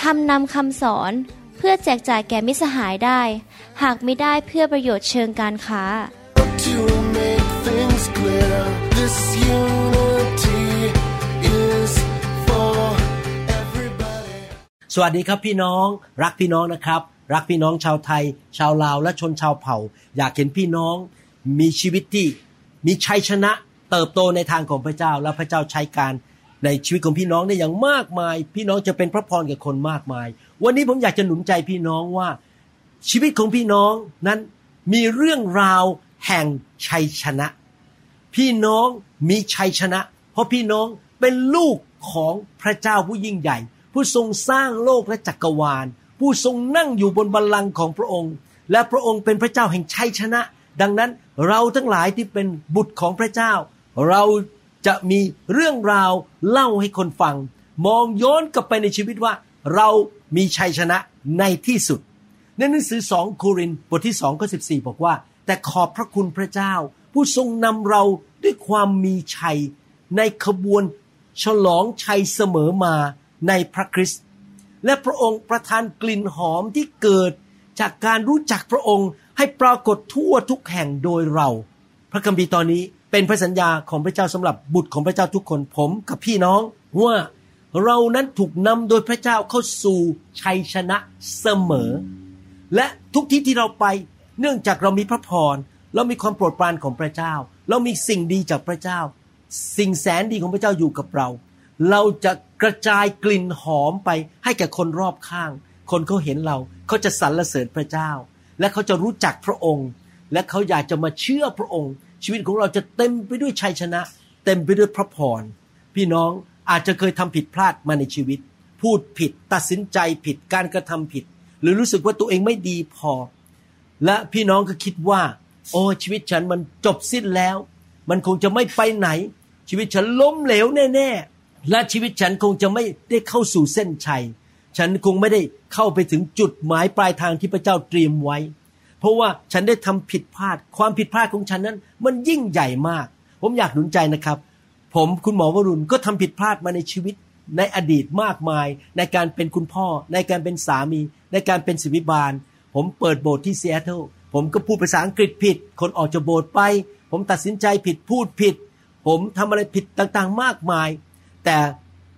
ทำนำคำสอนเพื่อแจกจ่ายแก่มิสหายได้ หากไม่ได้เพื่อประโยชน์เชิงการค้า To make things clear, this unity is for everybody. สวัสดีครับพี่น้อง รักพี่น้องนะครับ รักพี่น้องชาวไทย ชาวลาวและชนชาวเผ่า อยากเห็นพี่น้องมีชีวิตที่มีชัยชนะเติบโตในทางของพระเจ้าและพระเจ้าใช้การ ในชีวิตของพี่น้องได้อย่างมากมาย พี่น้องจะเป็นพระพรแก่คนมากมาย วันนี้ผมอยากจะหนุนใจพี่น้องว่าชีวิตของพี่น้องนั้นมีเรื่องราวแห่งชัยชนะ พี่น้องมีชัยชนะ เพราะพี่น้องเป็นลูกของพระเจ้าผู้ยิ่งใหญ่ ผู้ทรงสร้างโลกและจักรวาล ผู้ทรงนั่งอยู่บนบัลลังก์ของพระองค์ และพระองค์เป็นพระเจ้าแห่งชัยชนะ ดังนั้นเราทั้งหลายที่เป็นบุตรของพระเจ้า เรา จะมีเรื่องราวเล่าให้คนฟัง มองย้อนกลับไปในชีวิตว่า เรามีชัยชนะในที่สุด ในหนังสือสองโครินบทที่สองข้อสิบอกว่า แต่ขอบพระคุณพระเจ้า ผู้ทรงนำเราด้วยความมีชัย ในขบวนฉลองชัยเสมอมาในพระคริสต์และพระองค์ประทานกลิ่นหอมที่เกิดจากการรู้จักพระองค์ให้ปรากฏทั่วทุกแห่งโดยเรา พระคัมภีร์ตอนนี้ เป็นพระสัญญาของพระเจ้าสำหรับบุตรของพระเจ้าทุกคนผมกับพี่น้องว่าเรานั้นถูกนำโดยพระเจ้าเข้าสู่ชัยชนะเสมอ และทุกที่ที่เราไปเนื่องจากเรามีพระพรเรามีความโปรดปรานของพระเจ้า เรามีสิ่งดีจากพระเจ้า สิ่งแสนดีของพระเจ้าอยู่กับเรา เราจะกระจายกลิ่นหอมไปให้แก่คนรอบข้าง คนเขาเห็นเราเขาจะสรรเสริญพระเจ้า และเขาจะรู้จักพระองค์ และเขาอยากจะมาเชื่อพระองค์ ชีวิตของเราจะเต็มไปด้วยชัยชนะ เต็มไปด้วยพระพร พี่น้องอาจจะเคยทำผิดพลาดมาในชีวิต พูดผิด ตัดสินใจผิดการกระทำผิด หรือรู้สึกว่าตัวเองไม่ดีพอ และพี่น้องก็คิดว่า โอ้ชีวิตฉันมันจบสิ้นแล้ว มันคงจะไม่ไปไหน ชีวิตฉันล้มเหลวแน่ๆและชีวิตฉันคงจะไม่ได้เข้าสู่เส้นชัย ฉันคงไม่ได้เข้าไปถึงจุดหมายปลายทางที่พระเจ้าเตรียมไว้ ราะว่าฉันได้ทำผิดพลาด ความผิดพลาดของฉันนั้น มันยิ่งใหญ่มาก ผมอยากหนุนใจนะครับ ผมคุณหมอวรุณก็ทำผิดพลาดมาในชีวิต ในอดีตมากมาย ในการเป็นคุณพ่อ ในการเป็นสามี ในการเป็นศิวิบาล ผมเปิดโบสถ์ที่ซีแอตเทิลผมก็พูดภาษาอังกฤษผิด คนออกจากโบสถ์ไป ผมตัดสินใจผิดพูดผิด ผมทำอะไรผิดต่างๆ มากมาย แต่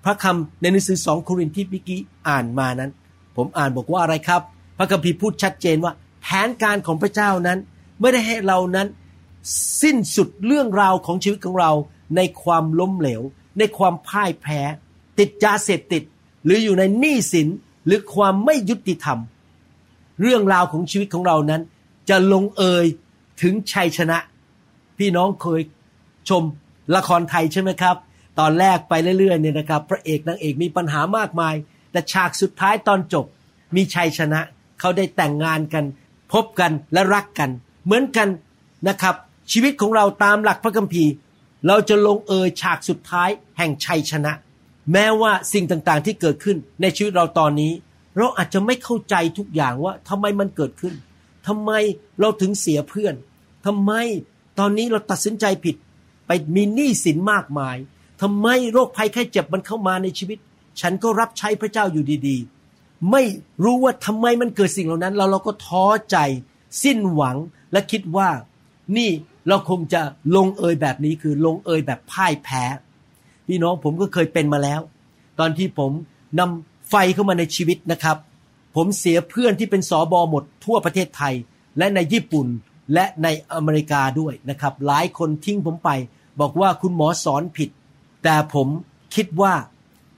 พระคำในหนังสือสองโครินธ์ที่พิกี้อ่านมานั้น ผมอ่านบอกว่าอะไรครับ พระคัมภีร์พูดชัดเจนว่า ผนการของพระเจ้านั้น ไม่ได้ให้เรานั้นสิ้นสุดเรื่องราวของชีวิตของเราในความล้มเหลว ในความพ่ายแพ้ ติดยาเสพติด หรืออยู่ในหนี้สินหรือความไม่ยุติธรรม เรื่องราวของชีวิตของเรานั้น จะลงเอยถึงชัยชนะ พี่น้องเคยชมละครไทยใช่ไหมครับ ตอนแรกไปเรื่อยๆเนี่ยนะครับ พระเอกนางเอกมีปัญหามากมาย แต่ฉากสุดท้ายตอนจบมีชัยชนะ เขาได้แต่งงานกัน พบกันและรักกัน เหมือนกันนะครับ ชีวิตของเราตามหลักพระคัมภีร์ เราจะลงเอยฉากสุดท้ายแห่งชัยชนะ แม้ว่าสิ่งต่างๆที่เกิดขึ้นในชีวิตเราตอนนี้ เราอาจจะไม่เข้าใจทุกอย่างว่าทำไมมันเกิดขึ้นทำไมเราถึงเสียเพื่อนทำไมตอนนี้เราตัดสินใจผิด ไปมีหนี้สินมากมายทำไมโรคภัยแค่เจ็บมันเข้ามาในชีวิต ฉันก็รับใช้พระเจ้าอยู่ดีๆ ไม่รู้ว่าทำไมมันเกิดสิ่งเหล่านั้น เราเราก็ท้อใจ สิ้นหวังและคิดว่านี่เราคงจะลงเอยแบบนี้คือลงเอยแบบพ่ายแพ้ พี่น้องผมก็เคยเป็นมาแล้ว ตอนที่ผมนำไฟเข้ามาในชีวิตนะครับ ผมเสียเพื่อนที่เป็นสอบอหมดทั่วประเทศไทย และในญี่ปุ่นและในอเมริกาด้วยนะครับ หลายคนทิ้งผมไป บอกว่าคุณหมอสอนผิด แต่ผมคิดว่า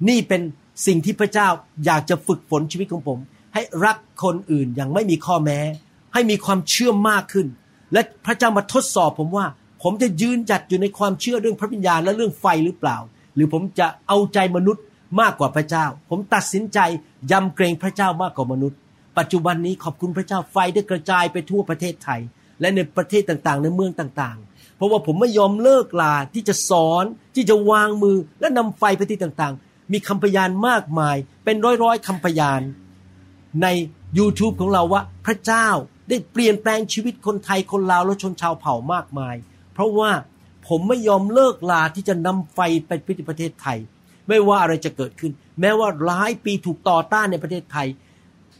นี่เป็น สิ่งที่พระเจ้าอยากจะฝึกฝนชีวิตของผม ให้รักคนอื่นอย่างไม่มีข้อแม้ ให้มีความเชื่อมากขึ้น และพระเจ้ามาทดสอบผมว่า ผมจะยืนจัดอยู่ในความเชื่อเรื่องพระวิญญาณและเรื่องไฟหรือเปล่า หรือผมจะเอาใจมนุษย์มากกว่าพระเจ้า ผมตัดสินใจยำเกรงพระเจ้ามากกว่ามนุษย์ ปัจจุบันนี้ขอบคุณพระเจ้าไฟได้กระจายไปทั่วประเทศไทย และในประเทศต่างๆ ในเมืองต่างๆ เพราะว่าผมไม่ยอมเลิกลาที่จะสอนที่จะวางมือและนำไฟไปที่ต่างๆ มีคำพยานมากมาย เป็นร้อยๆคำพยานใน YouTube ของเราว่าพระเจ้าได้เปลี่ยนแปลงชีวิตคนไทยคนลาวและชนชาวเผ่ามากมาย เพราะว่าผมไม่ยอมเลิกลาที่จะนำไฟไปพิธีประเทศไทย ไม่ว่าอะไรจะเกิดขึ้น แม้ว่าหลายปีถูกต่อต้านในประเทศไทย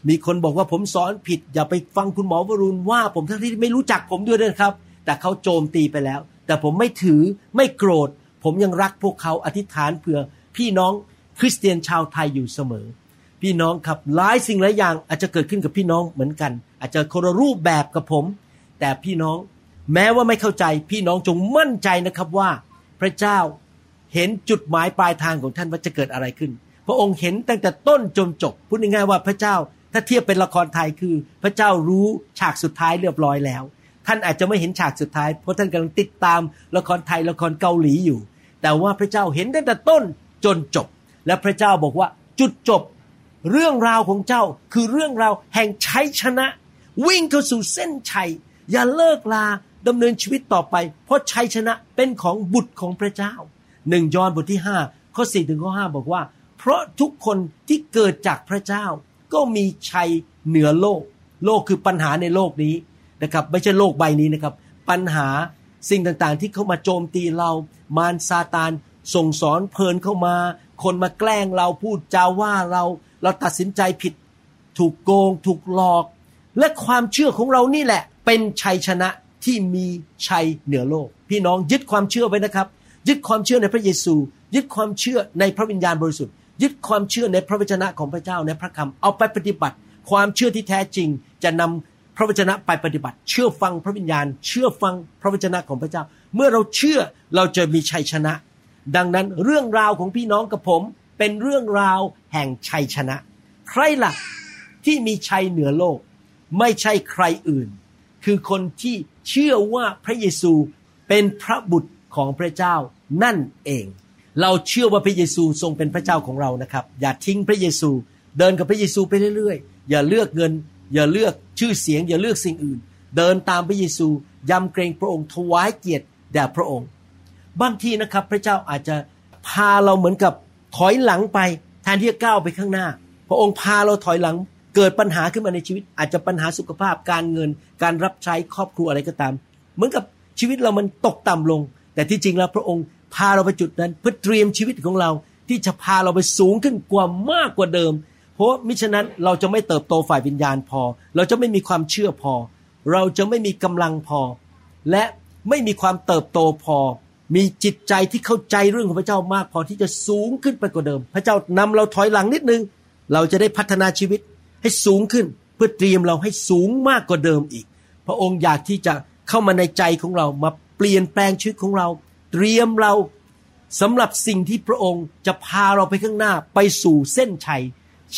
มีคนบอกว่าผมสอนผิด อย่าไปฟังคุณหมอวรุณว่า ผมทั้งที่ไม่รู้จักผมด้วยนะครับ แต่เขาโจมตีไปแล้ว แต่ผมไม่ถือไม่โกรธ ผมยังรักพวกเขาอธิษฐานเผื่อพี่น้อง คริสเตียนชาวไทยอยู่เสมอ พี่น้องครับหลายสิ่งหลายอย่างอาจจะเกิดขึ้นกับพี่น้องเหมือนกัน อาจจะคนละรูปแบบกับผม แต่พี่น้องแม้ว่าไม่เข้าใจพี่น้องจงมั่นใจนะครับว่า พระเจ้าเห็นจุดหมายปลายทางของท่านว่าจะเกิดอะไรขึ้น พระองค์เห็นตั้งแต่ต้นจนจบพูดง่ายๆว่าพระเจ้าถ้าเทียบเป็นละครไทยคือ พระเจ้ารู้ฉากสุดท้ายเรียบร้อยแล้ว ท่านอาจจะไม่เห็นฉากสุดท้าย เพราะท่านกำลังติดตามละครไทยละครเกาหลีอยู่ แต่ว่าพระเจ้าเห็นตั้งแต่ต้นจนจบ และพระเจ้าบอกว่าจุดจบเรื่องราวของเจ้าคือเรื่องราวแห่งชัยชนะ วิ่งเข้าสู่เส้นชัย อย่าเลิกลาดำเนินชีวิตต่อไป เพราะชัยชนะเป็นของบุตรของพระเจ้าหนึ่งยอห์นบทที่5ข้อ4ถึงข้อ5บอกว่า เพราะทุกคนที่เกิดจากพระเจ้า ก็มีชัยเหนือโลก โลกคือปัญหาในโลกนี้นะครับ ไม่ใช่โลกใบนี้นะครับ ปัญหาสิ่งต่างๆ ที่เข้ามาโจมตีเรา มารซาตานส่งสอนเพลินเข้ามา คนมาแกล้งเราพูดจาว่าเราเราตัดสินใจผิด ถูกโกง ถูกหลอก และความเชื่อของเรานี่แหละ เป็นชัยชนะที่มีชัยเหนือโลก พี่น้องยึดความเชื่อไว้นะครับ ยึดความเชื่อในพระเยซู ยึดความเชื่อในพระวิญญาณบริสุทธิ์ ยึดความเชื่อในพระวจนะของพระเจ้าในพระคำเอาไปปฏิบัติ ความเชื่อที่แท้จริงจะนำพระวจนะไปปฏิบัติ เชื่อฟังพระวิญญาณ เชื่อฟังพระวจนะของพระเจ้า เมื่อเราเชื่อเราจะมีชัยชนะ ดังนั้นเรื่องราวของพี่น้องกับผม เป็นเรื่องราวแห่งชัยชนะ ใครล่ะที่มีชัยเหนือโลก ไม่ใช่ใครอื่น คือคนที่เชื่อว่าพระเยซูเป็นพระบุตรของพระเจ้านั่นเอง เราเชื่อว่าพระเยซูทรงเป็นพระเจ้าของเรานะครับ อย่าทิ้งพระเยซูเดินกับพระเยซูไปเรื่อยๆ อย่าเลือกเงิน อย่าเลือกชื่อเสียง อย่าเลือกสิ่งอื่น เดินตามพระเยซูยำเกรงพระองค์ถวายเกียรติแด่พระองค์ บางทีนะครับ พระเจ้าอาจจะพาเราเหมือนกับถอยหลังไปแทนที่จะก้าวไปข้างหน้า พระองค์พาเราถอยหลังเกิดปัญหาขึ้นมาในชีวิต อาจจะปัญหาสุขภาพการเงิน การรับใช้ครอบครัวอะไรก็ตาม เหมือนกับชีวิตเรามันตกต่ำลง แต่ที่จริงแล้วพระองค์พาเราไปจุดนั้น เพื่อเตรียมชีวิตของเราที่จะพาเราไปสูงขึ้นกว่ามากกว่าเดิม เพราะมิฉะนั้นเราจะไม่เติบโตฝ่ายวิญญาณพอ เราจะไม่มีความเชื่อพอ เราจะไม่มีกำลังพอ และไม่มีความเติบโตพอ มีจิตใจที่เข้าใจเรื่องของพระเจ้ามากพอที่จะสูงขึ้นไปกว่าเดิม พระเจ้านำเราถอยหลังนิดนึง เราจะได้พัฒนาชีวิตให้สูงขึ้น เพื่อเตรียมเราให้สูงมากกว่าเดิมอีก พระองค์อยากที่จะเข้ามาในใจของเรามาเปลี่ยนแปลงชีวิตของเรา เตรียมเราสำหรับสิ่งที่พระองค์จะพาเราไปข้างหน้าไปสู่เส้นชัย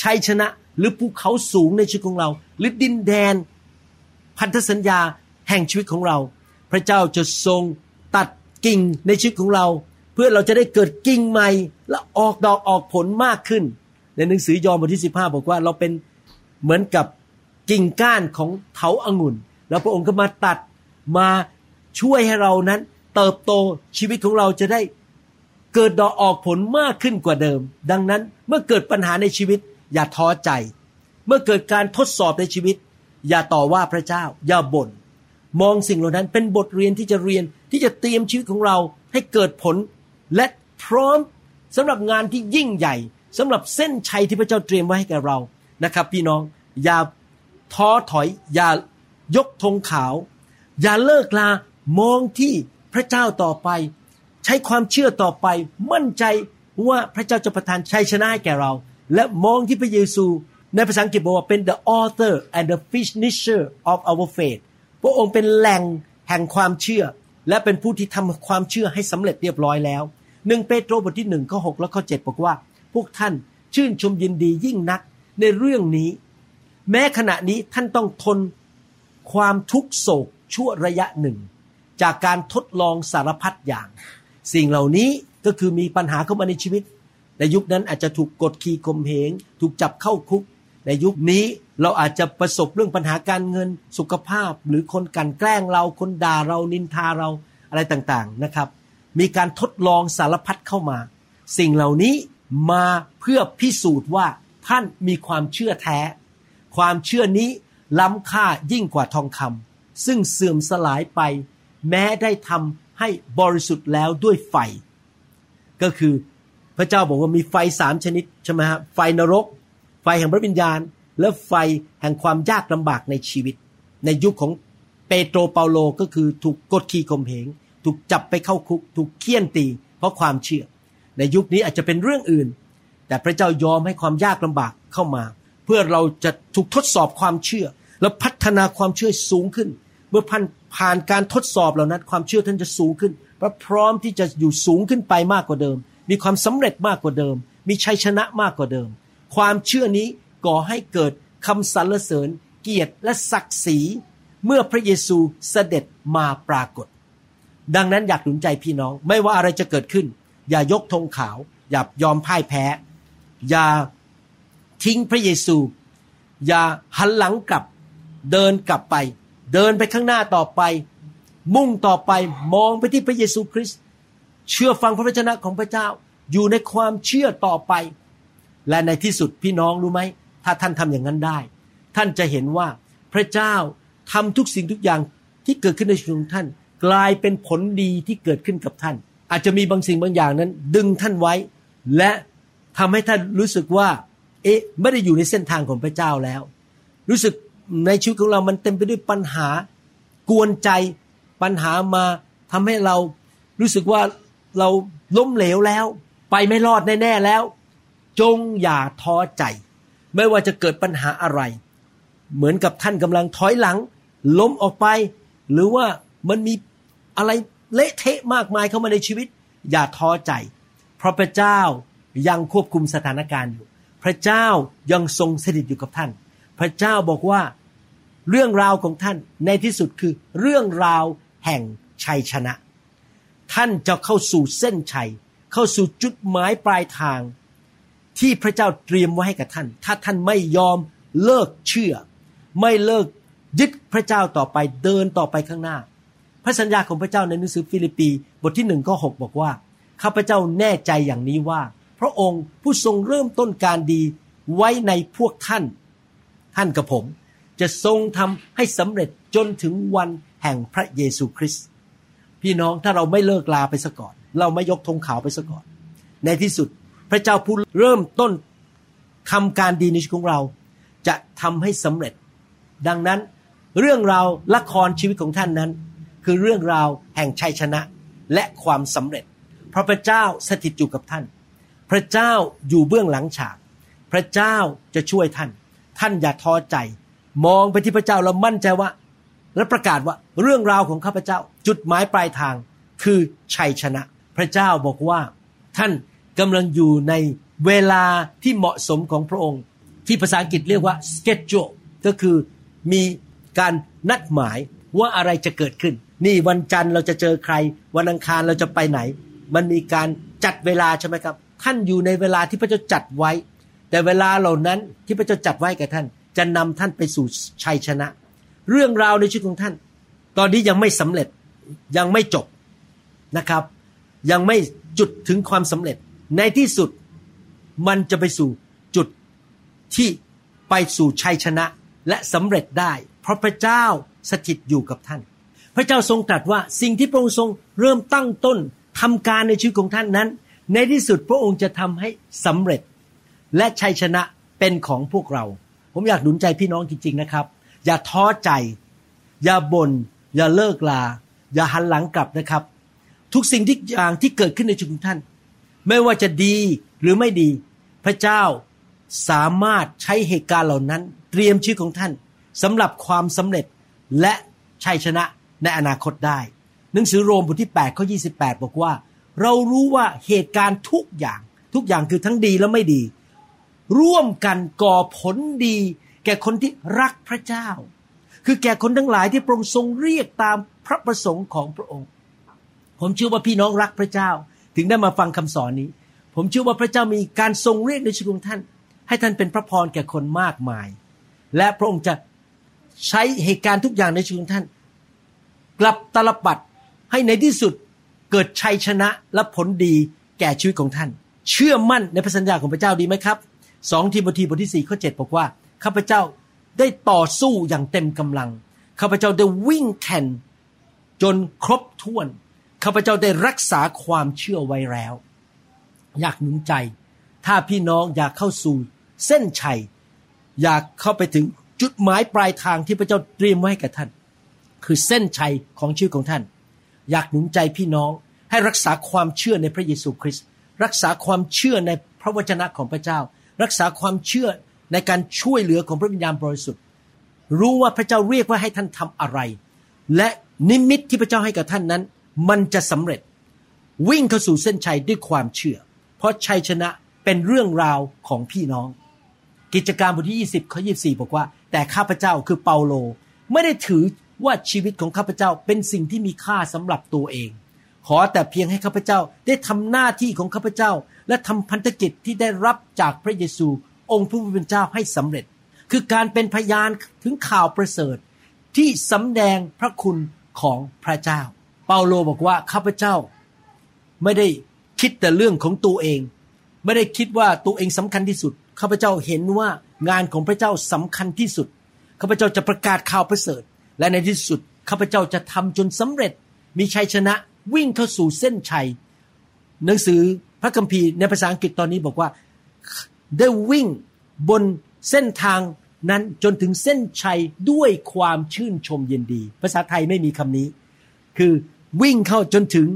ชัยชนะหรือภูเขาสูงในชีวิตของเรา หรือดินแดน พันธสัญญาแห่งชีวิตของเรา พระเจ้าจะทรงตัด กิ่งในชีวิตของเรา เพื่อเราจะได้เกิดกิ่งใหม่และออกดอกออกผลมากขึ้น ในหนังสือยอห์นบทที่ 15 บอกว่าเราเป็นเหมือนกับกิ่งก้านของเถาอางุ่น แล้วพระองค์ก็มาตัดมาช่วยให้เรานั้น เติบโตชีวิตของเราจะได้เกิดดอกออกผลมากขึ้นกว่าเดิม ดังนั้นเมื่อเกิดปัญหาในชีวิต อย่าท้อใจ เมื่อเกิดการทดสอบในชีวิต อย่าต่อว่าพระเจ้า อย่าบน่นมองสิ่งเหล่านั้นเป็นบทเรียนที่จะเรียน ที่จะเตรียมชีวิตของเราให้เกิดผล และพร้อมสำหรับงานที่ยิ่งใหญ่สำหรับเส้นชัยที่พระเจ้าเตรียมไว้ให้แก่เรานะครับ พี่น้องอย่าท้อถอย อย่ายกธงขาว อย่าเลิกลามองที่พระเจ้าต่อไป ใช้ความเชื่อต่อไป มั่นใจว่าพระเจ้าจะประทานชัยชนะให้แก่เรา และมองที่พระเยซู ในภาษาอังกฤษบอกว่าเป็น the author and the finisher of our faith พระองค์เป็นแหล่งแห่งความเชื่อ และเป็นผู้ที่ทำความเชื่อให้สำเร็จเรียบร้อยแล้วหนึ่งเปโตรบทที่หนึ่งข้อหและข้อเบอกว่า พวกท่านชื่นชมยินดียิ่งนักในเรื่องนี้ แม้ขณะนี้ท่านต้องทนความทุกโศกชั่วระยะหนึ่ง จากการทดลองสารพัดอย่าง สิ่งเหล่านี้ก็คือมีปัญหาเข้ามาในชีวิตในยุคนั้นอาจจะถูกกดขี่ข่มเหง ถูกจับเข้าคุก ในยุคนี้เราอาจจะประสบเรื่องปัญหาการเงินสุขภาพ หรือคนกลันแกล้งเราคนด่าเรานินทาเราอะไรต่างๆนะครับ มีการทดลองสารพัดเข้ามา สิ่งเหล่านี้มาเพื่อพิสูจน์ว่าท่านมีความเชื่อแท้ ความเชื่อนี้ล้ำค่ายิ่งกว่าทองคำซึ่งเสื่อมสลายไป แม้ได้ทำให้บริสุทธิ์แล้วด้วยไฟ ก็คือพระเจ้าบอกว่ามีไฟสามชนิดใช่ไหมฮะไฟนรก ไฟแห่งพระวิญญาณ และไฟแห่งความยากลำบากในชีวิต ในยุคของเปโตรเปาโลก็คือถูกกดขี่ข่มเหง ถูกจับไปเข้าคุก ถูกเคี่ยนตี เพราะความเชื่อ ในยุคนี้อาจจะเป็นเรื่องอื่น แต่พระเจ้ายอมให้ความยากลำบากเข้ามา เพื่อเราจะถูกทดสอบความเชื่อ และพัฒนาความเชื่อสูงขึ้น เมื่อผ่านผ่านการทดสอบเหล่านั้น ความเชื่อท่านจะสูงขึ้นและพร้อมที่จะอยู่สูงขึ้นไปมากกว่าเดิม มีความสำเร็จมากกว่าเดิม มีชัยชนะมากกว่าเดิม ความเชื่อนี้ก่อให้เกิดคำสรรเสริญ เกียรติและศักดิ์ศรี เมื่อพระเยซูเสด็จมาปรากฏ ดังนั้นอยากหนุนใจพี่น้อง ไม่ว่าอะไรจะเกิดขึ้น อย่ายกธงขาว อย่ายอมพ่ายแพ้ อย่าทิ้งพระเยซู อย่าหันหลังกลับ เดินกลับไป เดินไปข้างหน้าต่อไป มุ่งต่อไปมองไปที่พระเยซูคริสต์เชื่อฟังพระวจนะของพระเจ้า อยู่ในความเชื่อต่อไป และในที่สุดพี่น้องรู้ไหม ถ้าท่านทำอย่างนั้นได้ ท่านจะเห็นว่าพระเจ้าทำทุกสิ่งทุกอย่างที่เกิดขึ้นในชีวิตของท่าน กลายเป็นผลดีที่เกิดขึ้นกับท่าน อาจจะมีบางสิ่งบางอย่างนั้น ดึงท่านไว้ และทำให้ท่านรู้สึกว่า เอ๊ะไม่ได้อยู่ในเส้นทางของพระเจ้าแล้ว รู้สึกในชีวิตของเรามันเต็มไปด้วยปัญหากวนใจปัญหามาทำให้เรารู้สึกว่าเราล้มเหลวแล้ว ไปไม่รอดแน่ๆแล้ว จงอย่าท้อใจ ไม่ว่าจะเกิดปัญหาอะไร เหมือนกับท่านกำลังถอยหลัง ล้มออกไป หรือว่ามันมีอะไรเละเทะมากมายเข้ามาในชีวิต อย่าท้อใจ เพราะพระเจ้ายังควบคุมสถานการณ์อยู่ พระเจ้ายังทรงสถิตอยู่กับท่าน พระเจ้าบอกว่าเรื่องราวของท่านในที่สุดคือเรื่องราวแห่งชัยชนะ ท่านจะเข้าสู่เส้นชัย เข้าสู่จุดหมายปลายทาง ที่พระเจ้าเตรียมไว้ให้กับท่าน ถ้าท่านไม่ยอมเลิกเชื่อ ไม่เลิกยึดพระเจ้าต่อไปเดินต่อไปข้างหน้า พระสัญญาของพระเจ้าในหนังสือฟิลิปปีบทที่หนึ่งข้อหบอกว่าข้าพเจ้าแน่ใจอย่างนี้ว่า พระองค์ผู้ทรงเริ่มต้นการดีไว้ในพวกท่าน ท่านกับผม จะทรงทำให้สำเร็จจนถึงวันแห่งพระเยซูคริสต์พี่น้องถ้าเราไม่เลิกลาไปซะก่อน เราไม่ยกธงขาวไปซะก่อน ในที่สุด ระเจ้าผู้เริ่มต้นทำการดีในชีวิตของเรา จะทำให้สำเร็จ ดังนั้นเรื่องราวละครชีวิตของท่านนั้น คือเรื่องราวแห่งชัยชนะและความสำเร็จ เพราะพระเจ้าสถิตอยู่กับท่าน พระเจ้าอยู่เบื้องหลังฉาก พระเจ้าจะช่วยท่าน ท่านอย่าท้อใจ มองไปที่พระเจ้าแล้วมั่นใจว่า และประกาศว่าเรื่องราวของข้าพเจ้า จุดหมายปลายทางคือชัยชนะ พระเจ้าบอกว่าท่าน กำลังอยู่ในเวลาที่เหมาะสมของพระองค์ ที่ภาษาอังกฤษเรียกว่า schedule ก็คือมีการนัดหมายว่าอะไรจะเกิดขึ้น นี่วันจันทร์เราจะเจอใคร วันอังคารเราจะไปไหน มันมีการจัดเวลาใช่ไหมครับ ท่านอยู่ในเวลาที่พระเจ้าจัดไว้ แต่เวลาเหล่านั้นที่พระเจ้าจัดไว้กับท่าน จะนำท่านไปสู่ชัยชนะ เรื่องราวในชีวิตของท่าน ตอนนี้ยังไม่สำเร็จยังไม่จบนะครับ ยังไม่จุดถึงความสำเร็จ ในที่สุดมันจะไปสู่จุดที่ไปสู่ชัยชนะและสำเร็จได้ เพราะพระเจ้าสถิตอยู่กับท่าน พระเจ้าทรงตรัสว่าสิ่งที่พระองค์ทรงเริ่มตั้งต้นทำการในชีวิตของท่านนั้น ในที่สุดพระองค์จะทำให้สำเร็จ และชัยชนะเป็นของพวกเรา ผมอยากหนุนใจพี่น้องจริงๆนะครับ อย่าท้อใจ อย่าบน่นอย่าเลิกลา อย่าหันหลังกลับนะครับ ทุกสิ่งที่อย่างที่เกิดขึ้นในชีวิตของท่าน ไม่ว่าจะดีหรือไม่ดี พระเจ้าสามารถใช้เหตุการณ์เหล่านั้น เตรียมชีวิตของท่านสำหรับความสำเร็จและชัยชนะในอนาคตได้ หนังสือโรมบทที่8ข้อ28 บอกว่า เรารู้ว่าเหตุการณ์ทุกอย่าง ทุกอย่างคือทั้งดีและไม่ดี ร่วมกันก่อผลดี แก่คนที่รักพระเจ้า คือแก่คนทั้งหลายที่พระองค์ทรงเรียกตามพระประสงค์ของพระองค์ ผมเชื่อว่าพี่น้องรักพระเจ้า ถึงได้มาฟังคำสอนนี้ ผมเชื่อว่าพระเจ้ามีการทรงเรียกในชีวิตของท่าน ให้ท่านเป็นพระพรแก่คนมากมาย และพระองค์จะใช้เหตุการณ์ทุกอย่างในชีวิตของท่าน กลับตลปัดให้ในที่สุดเกิดชัยชนะและผลดีแก่ชีวิตของท่าน เชื่อมั่นในพระสัญญาของพระเจ้าดีไหมครับสองทีโมธีบทที่สี่ข้อเจ็ดบอกว่าข้าพเจ้าได้ต่อสู้อย่างเต็มกำลังข้าพเจ้าได้วิ่งแข่งจนครบถ้วน ข้าพเจ้าได้รักษาความเชื่อไว้แล้ว อยากหนุนใจ ถ้าพี่น้องอยากเข้าสู่เส้นชัย อยากเข้าไปถึงจุดหมายปลายทางที่พระเจ้าเตรียมไว้ให้กับท่าน คือเส้นชัยของชีวิตของท่าน อยากหนุนใจพี่น้องให้รักษาความเชื่อในพระเยซูคริสต์รักษาความเชื่อในพระวจนะของพระเจ้า รักษาความเชื่อในการช่วยเหลือของพระวิญญาณบริสุทธิ์ รู้ว่าพระเจ้าเรียกว่าให้ท่านทำอะไร และนิมิตที่พระเจ้าให้กับท่านนั้น มันจะสำเร็จ วิ่งเข้าสู่เส้นชัยด้วยความเชื่อ เพราะชัยชนะเป็นเรื่องราวของพี่น้อง กิจการบทที่ 20ข้อ24 บอกว่า แต่ข้าพเจ้าคือเปาโล ไม่ได้ถือว่าชีวิตของข้าพเจ้าเป็นสิ่งที่มีค่าสำหรับตัวเอง ขอแต่เพียงให้ข้าพเจ้าได้ทำหน้าที่ของข้าพเจ้า และทำพันธกิจที่ได้รับจากพระเยซู องค์พระผู้เป็นเจ้าให้สำเร็จ คือการเป็นพยานถึงข่าวประเสริฐที่สำแดงพระคุณของพระเจ้าาโลบอกว่าข้าพเจ้า ไม่ได้คิดแต่เรื่องของตัวเอง ไม่ได้คิดว่าตัวเองสำคัญที่สุดข้าพเจ้าเห็นว่างานของพระเจ้าสำคัญที่สุดข้าพเจ้าจะประกาศข่าวประเสริฐ และในที่สุดข้าพเจ้าจะทำจนสำเร็จ มีชัยชนะวิ่งเข้าสู่เส้นชัย หนังสือพระคัมภีร์ในภาษาอังกฤษตอนนี้บอกว่าได้วิ่งบนเส้นทางนั้นจนถึงเส้นชัยด้วยความชื่นชมยินดี ภาษาไทยไม่มีคำนี้ คือ วิ่งเข้าจนถึง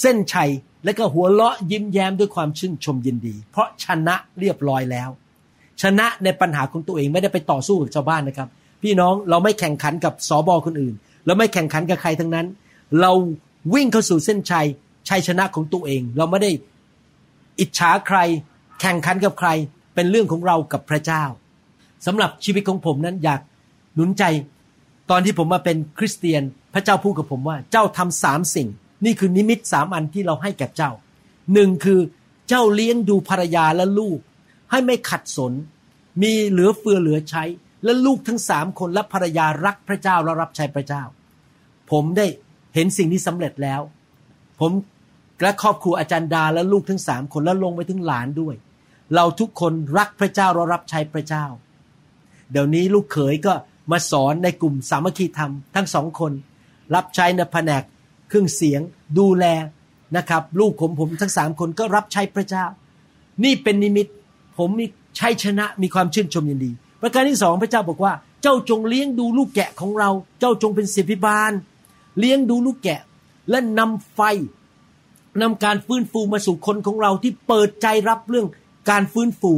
เส้นชัยและก็หัวเราะยิ้มแย้มด้วยความชื่นชมยินดี เพราะชนะเรียบร้อยแล้ว ชนะในปัญหาของตัวเองไม่ได้ไปต่อสู้กับชาวบ้านนะครับ พี่น้องเราไม่แข่งขันกับสอบอคนอื่น เราไม่แข่งขันกับใครทั้งนั้น เราวิ่งเข้าสู่เส้นชัยชัยชนะของตัวเอง เราไม่ได้อิจฉาใคร แข่งขันกับใคร เป็นเรื่องของเรากับพระเจ้าสำหรับชีวิตของผมนั้นอยากหนุนใจ ตอนที่ผมมาเป็นคริสเตียนพระเจ้าพูดกับผมว่า เจ้าทำสามสิ่ง นี่คือนิมิตสามอันที่เราให้แก่เจ้าหนึ่งคือเจ้าเลี้ยงดูภรรยาและลูก ให้ไม่ขัดสน มีเหลือเฟือเหลือใช้ และลูกทั้งสามคนและภรรยารักพระเจ้าและรับใช้พระเจ้า ผมได้เห็นสิ่งนี้สำเร็จแล้ว ผมและครอบครัวอาจารย์ดาและลูกทั้งสามคนและลงไปถึงหลานด้วย เราทุกคนรักพระเจ้าเรารับใช้พระเจ้า เดี๋ยวนี้ลูกเขยก็ มาสอนในกลุ่มสามัคคีธรรมทั้งสองคน รับใช้ในแผนกเครื่องเสียงดูแลนะครับลูกผมผมทั้งสามคนก็รับใช้พระเจ้า นี่เป็นนิมิตผมมีชัยชนะมีความชื่นชมยินดี ประการที่สองพระเจ้าบอกว่า เจ้าจงเลี้ยงดูลูกแกะของเรา เจ้าจงเป็นศิบิบาล เลี้ยงดูลูกแกะ และนำไฟนำการฟื้นฟูมาสู่คนของเราที่เปิดใจรับเรื่องการฟื้นฟู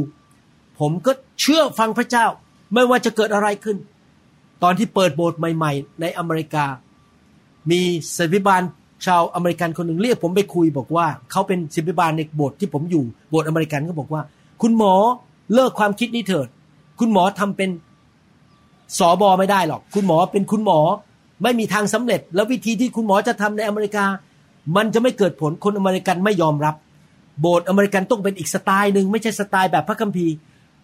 ผมก็เชื่อฟังพระเจ้า ไม่ว่าจะเกิดอะไรขึ้น ตอนที่เปิดโบสถ์ใหม่ ๆ ในอเมริกา มีศิบิบาลชาวอเมริกันคนหนึ่งเรียกผมไปคุยบอกว่าเขาเป็นศิบิบาลในโบสถ์ที่ผมอยู่โบสถ์อเมริกันก็บอกว่า คุณหมอเลิกความคิดนี้เถิด คุณหมอทำเป็นสอบอไม่ได้หรอก คุณหมอเป็นคุณหมอไม่มีทางสำเร็จ แล้ววิธีที่คุณหมอจะทำในอเมริกา มันจะไม่เกิดผลคนอเมริกันไม่ยอมรับ โบสถ์อเมริกันต้องเป็นอีกสไตล์หนึ่งไม่ใช่สไตล์แบบพระคัมภีร์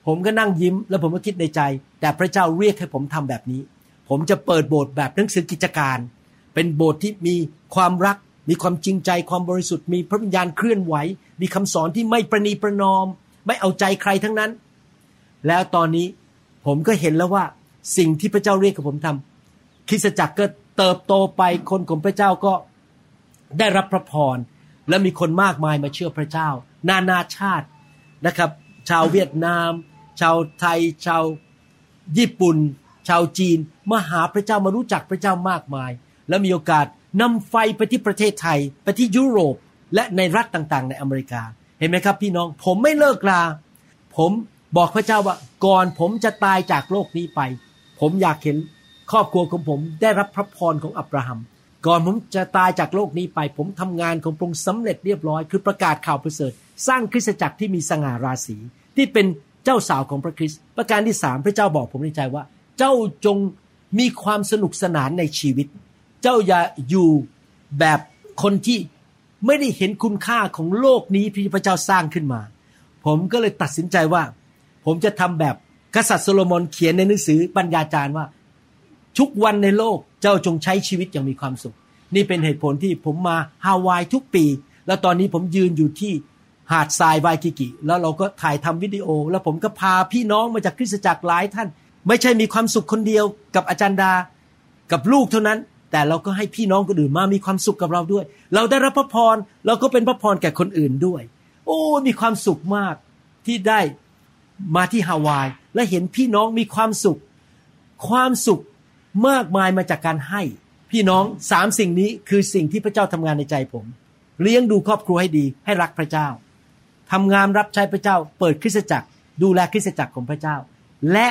ผมก็นั่งยิ้ม แล้วผมก็คิดในใจ แต่พระเจ้าเรียกให้ผมทำแบบนี้ ผมจะเปิดโบสถ์แบบหนังสือกิจการ เป็นโบสถ์ที่มีความรัก มีความจริงใจ ความบริสุทธิ์ มีพระวิญญาณเคลื่อนไหว มีคำสอนที่ไม่ประนีประนอม ไม่เอาใจใครทั้งนั้น แล้วตอนนี้ผมก็เห็นแล้วว่าสิ่งที่พระเจ้าเรียกกับผมทำคริสจักรก็เติบโตไป คนของพระเจ้าก็ได้รับพระพร และมีคนมากมายมาเชื่อพระเจ้า นานาชาตินะครับ ชาวเวียดนาม ชาวไทย ชาวญี่ปุ่น ชาวจีนมาหาพระเจ้ามารู้จักพระเจ้ามากมาย และมีโอกาสนำไฟไปที่ประเทศไทย ไปที่ยุโรปและในรัฐต่างๆ ในอเมริกา เห็นไหมครับพี่น้อง ผมไม่เลิกลา ผมบอกพระเจ้าว่าก่อนผมจะตายจากโลกนี้ไป ผมอยากเห็นครอบครัวของผมได้รับพระพรของอับราฮัม ก่อนผมจะตายจากโลกนี้ไป ผมทำงานของพระองค์สำเร็จเรียบร้อย คือประกาศข่าวประเสริฐ สร้างคริสตจักรที่มีสง่าราศีที่เป็น เจ้าสาวของพระคริสต์ประการที่สามพระเจ้าบอกผมในใจว่า เจ้าจงมีความสนุกสนานในชีวิต เจ้าอย่าอยู่แบบคนที่ไม่ได้เห็นคุณค่าของโลกนี้ที่พระเจ้าสร้างขึ้นมา ผมก็เลยตัดสินใจว่า ผมจะทำแบบกษัตริย์โซโลมอนเขียนในหนังสือปัญญาจารย์ว่า ทุกวันในโลกเจ้าจงใช้ชีวิตอย่างมีความสุข นี่เป็นเหตุผลที่ผมมาฮาวายทุกปี แล้วตอนนี้ผมยืนอยู่ที่ หาดทรายไวกิกิ แล้วเราก็ถ่ายทำวิดีโอ แล้วผมก็พาพี่น้องมาจากคริสตจักรหลายท่าน ไม่ใช่มีความสุขคนเดียวกับอาจารย์ดา กับลูกเท่านั้น แต่เราก็ให้พี่น้องคนอื่นมามีความสุขกับเราด้วย เราได้รับพระพรเราก็เป็นพระพรแก่คนอื่นด้วย โอ้ มีความสุขมากที่ได้มาที่ฮาวาย และเห็นพี่น้องมีความสุข ความสุขมากมายมาจากการให้ พี่น้องสามสิ่งนี้คือสิ่งที่พระเจ้าทำงานในใจผม เลี้ยงดูครอบครัวให้ดีให้รักพระเจ้า ทำงานรับใช้พระเจ้า เปิดคริสตจักร ดูแลคริสตจักรของพระเจ้า และ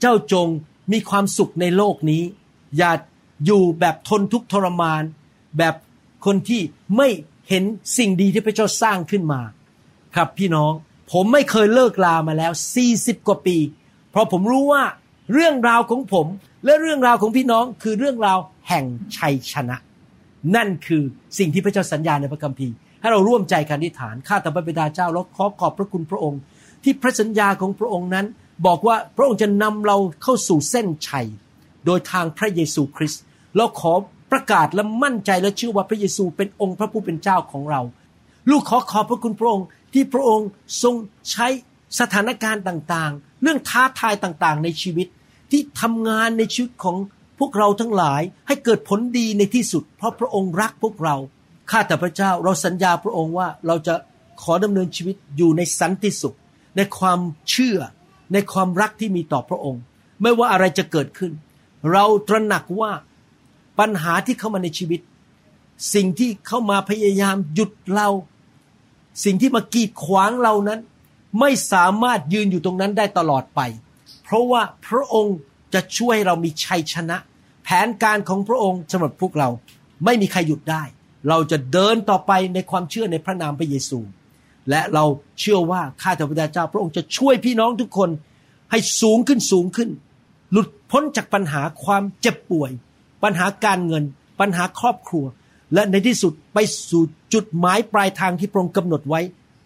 เจ้าจงมีความสุขในโลกนี้ อย่าอยู่แบบทนทุกข์ทรมาน แบบคนที่ไม่เห็นสิ่งดีที่พระเจ้าสร้างขึ้นมา ครับพี่น้องผมไม่เคยเลิกลามาแล้ว 40 กว่าปี เพราะผมรู้ว่าเรื่องราวของผมและเรื่องราวของพี่น้องคือเรื่องราวแห่งชัยชนะ นั่นคือสิ่งที่พระเจ้าสัญญาในพระคัมภีร์ ให้เราร่วมใจกันอธิษฐานข้าแต่พระบิดาเจ้าแล้วขอขอบพระคุณพระองค์ ที่พระสัญญาของพระองค์นั้น บอกว่าพระองค์จะนำเราเข้าสู่เส้นชัย โดยทางพระเยซูคริสต์เราขอประกาศและมั่นใจและเชื่อว่าพระเยซูเป็นองค์พระผู้เป็นเจ้าของเรา ลูกขอขอบพระคุณพระองค์ที่พระองค์ทรงใช้สถานการณ์ต่างๆ เรื่องท้าทายต่างๆ ในชีวิตที่ทำงานในชีวิตของพวกเราทั้งหลายให้เกิดผลดีในที่สุด เพราะพระองค์รักพวกเรา ข้าแต่พระเจ้าเราสัญญาพระองค์ว่าเราจะขอดำเนินชีวิตอยู่ในสันติสุข ในความเชื่อ ในความรักที่มีต่อพระองค์ ไม่ว่าอะไรจะเกิดขึ้น เราตระหนักว่าปัญหาที่เข้ามาในชีวิต สิ่งที่เข้ามาพยายามหยุดเรา สิ่งที่มากีดขวางเรานั้น ไม่สามารถยืนอยู่ตรงนั้นได้ตลอดไป เพราะว่าพระองค์จะช่วยเรามีชัยชนะ แผนการของพระองค์สำหรับพวกเราไม่มีใครหยุดได้ เราจะเดินต่อไปในความเชื่อในพระนามพระเยซู และเราเชื่อว่าข้าแต่พระเจ้า พระองค์จะช่วยพี่น้องทุกคนให้สูงขึ้นสูงขึ้น หลุดพ้นจากปัญหาความเจ็บป่วย ปัญหาการเงิน ปัญหาครอบครัว และในที่สุดไปสู่จุดหมายปลายทางที่พระองค์กำหนดไว้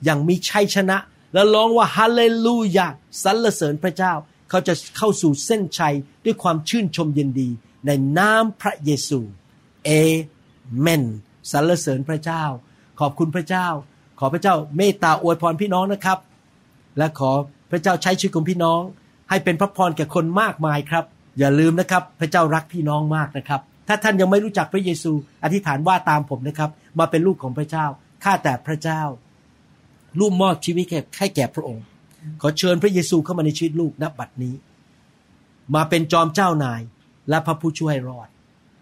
อย่างมีชัยชนะ และร้องว่าฮาเลลูยาสรรเสริญพระเจ้า เขาจะเข้าสู่เส้นชัยด้วยความชื่นชมยินดี ในนามพระเยซูเอเมน สรรเสริญพระเจ้า ขอบคุณพระเจ้า ขอพระเจ้าเมตตาอวยพรพี่น้องนะครับ และขอพระเจ้าใช้ชีวิตของพี่น้อง ให้เป็นพระพรแก่คนมากมายครับ อย่าลืมนะครับ พระเจ้ารักพี่น้องมากนะครับ ถ้าท่านยังไม่รู้จักพระเยซู อธิษฐานว่าตามผมนะครับ มาเป็นลูกของพระเจ้าข้าแต่พระเจ้าลูกมอบชีวิตให้แก่พระองค์ ขอเชิญพระเยซูเข้ามาในชีวิตลูกณบัดนี้ มาเป็นจอมเจ้านายและพระผู้ช่วยรอด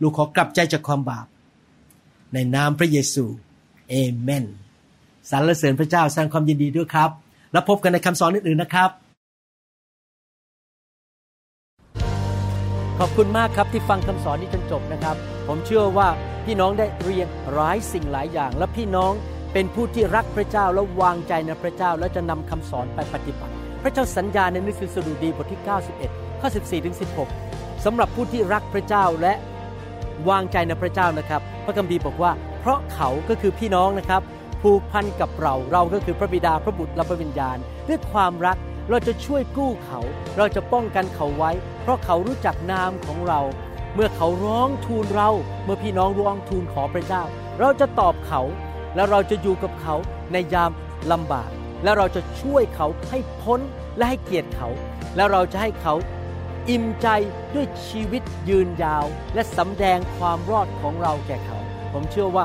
ลูกขอกลับใจจากความบาป ในนามพระเยซูเอเมนสรรเสริญพระเจ้าแสดงความยินดีด้วยครับ แล้วพบกันในคำสอนอื่นๆนะครับ ขอบคุณมากครับที่ฟังคำสอนนี้จนจบนะครับ ผมเชื่อว่าพี่น้องได้เรียนหลายสิ่งหลายอย่าง และพี่น้องเป็นผู้ที่รักพระเจ้าและวางใจในพระเจ้า และจะนำคำสอนไปปฏิบัติ พระเจ้าสัญญาในหนังสือสดุดีบทที่ 91 ข้อ 14ถึง16สำหรับผู้ที่รักพระเจ้าและ วางใจในพระเจ้านะครับ พระคัมภีร์บอกว่า เพราะเขาก็คือพี่น้องนะครับ ผูกพันกับเรา เราก็คือพระบิดาพระบุตรและพระวิญญาณ ด้วยความรักเราจะช่วยกู้เขา เราจะป้องกันเขาไว้ เพราะเขารู้จักนามของเรา เมื่อเขาร้องทูลเรา เมื่อพี่น้องร้องทูลขอพระเจ้า เราจะตอบเขา และเราจะอยู่กับเขาในยามลำบาก และเราจะช่วยเขาให้พ้นและให้เกียรติเขา และเราจะให้เขา อิ่มใจด้วยชีวิตยืนยาว และสำแดงความรอดของเราแก่เขา ผมเชื่อว่า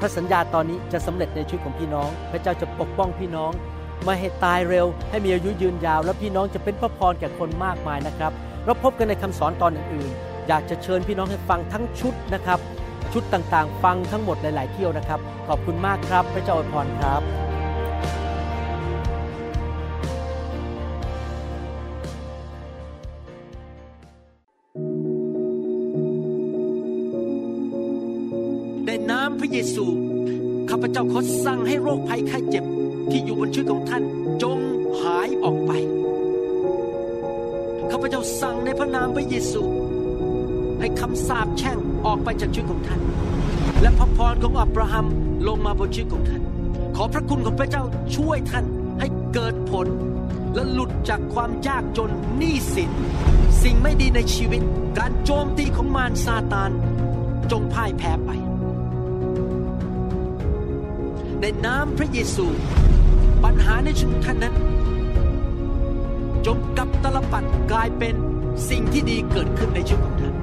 พระสัญญาตอนนี้จะสำเร็จในชีวิตของพี่น้อง พระเจ้าจะปกป้องพี่น้องไม่ให้ตายเร็ว ให้มีอายุยืนยาว และพี่น้องจะเป็นพระพรแก่คนมากมายนะครับ เราพบกันในคำสอนตอนอื่นๆ อยากจะเชิญพี่น้องให้ฟังทั้งชุดนะครับ ชุดต่างๆ ฟังทั้งหมดหลาย ๆ เที่ยวนะครับ ขอบคุณมากครับ พระเจ้าอวยพรครับ นน้ำพระเยซูข้าพเจ้าขอสั่งให้โรคภัยไข้เจ็บที่อยู่บนชีวิตของท่านจงหายออกไปข้าพเจ้าสั่งในพระนามพระเยซูให้คำสาปแช่งออกไปจากชีวิตของท่าน และพระพรของอับราฮัมลงมาบนชีวิตของท่าน ขอพระคุณของพระเจ้าช่วยท่านให้เกิดผล และหลุดจากความยากจนหนี้สิน สิ่งไม่ดีในชีวิต การโจมตีของมารซาตานจงพ่ายแพ้ไป ในนามพระเยซู ปัญหาในชีวิตท่านนั้น จงกับตลปัดกลายเป็นสิ่งที่ดีเกิดขึ้นในชีวิตของท่าน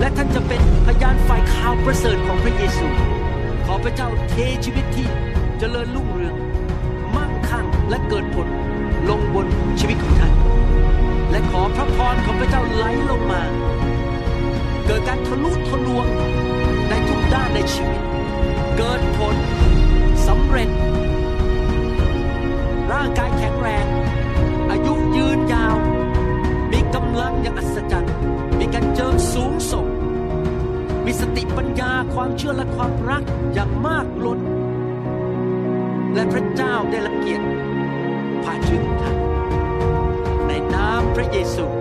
และท่านจะเป็นพยานฝ่ายข่าวประเสริฐของพระเยซู ขอพระเจ้าเทชีวิตที่จเจริญรุ่งเรือง มั่งคั่งและเกิดผลลงบนชีวิตของท่าน และขอพระพรของพระเจ้าไหลลงมา เกิดการทะลุทะลวงในทุกด้านในชีวิต เกิดผลสำเร็จ ร่างกายแข็งแรง อายุยืนยาว มีกำลังอย่างอัศจรรย์ มีการเจิมสูงส่ง มีสติปัญญาความเชื่อและความรักอย่างมากล้น และพระเจ้าได้ละเกียรติผ่านชีวิตขอท่านในนามพระเยซู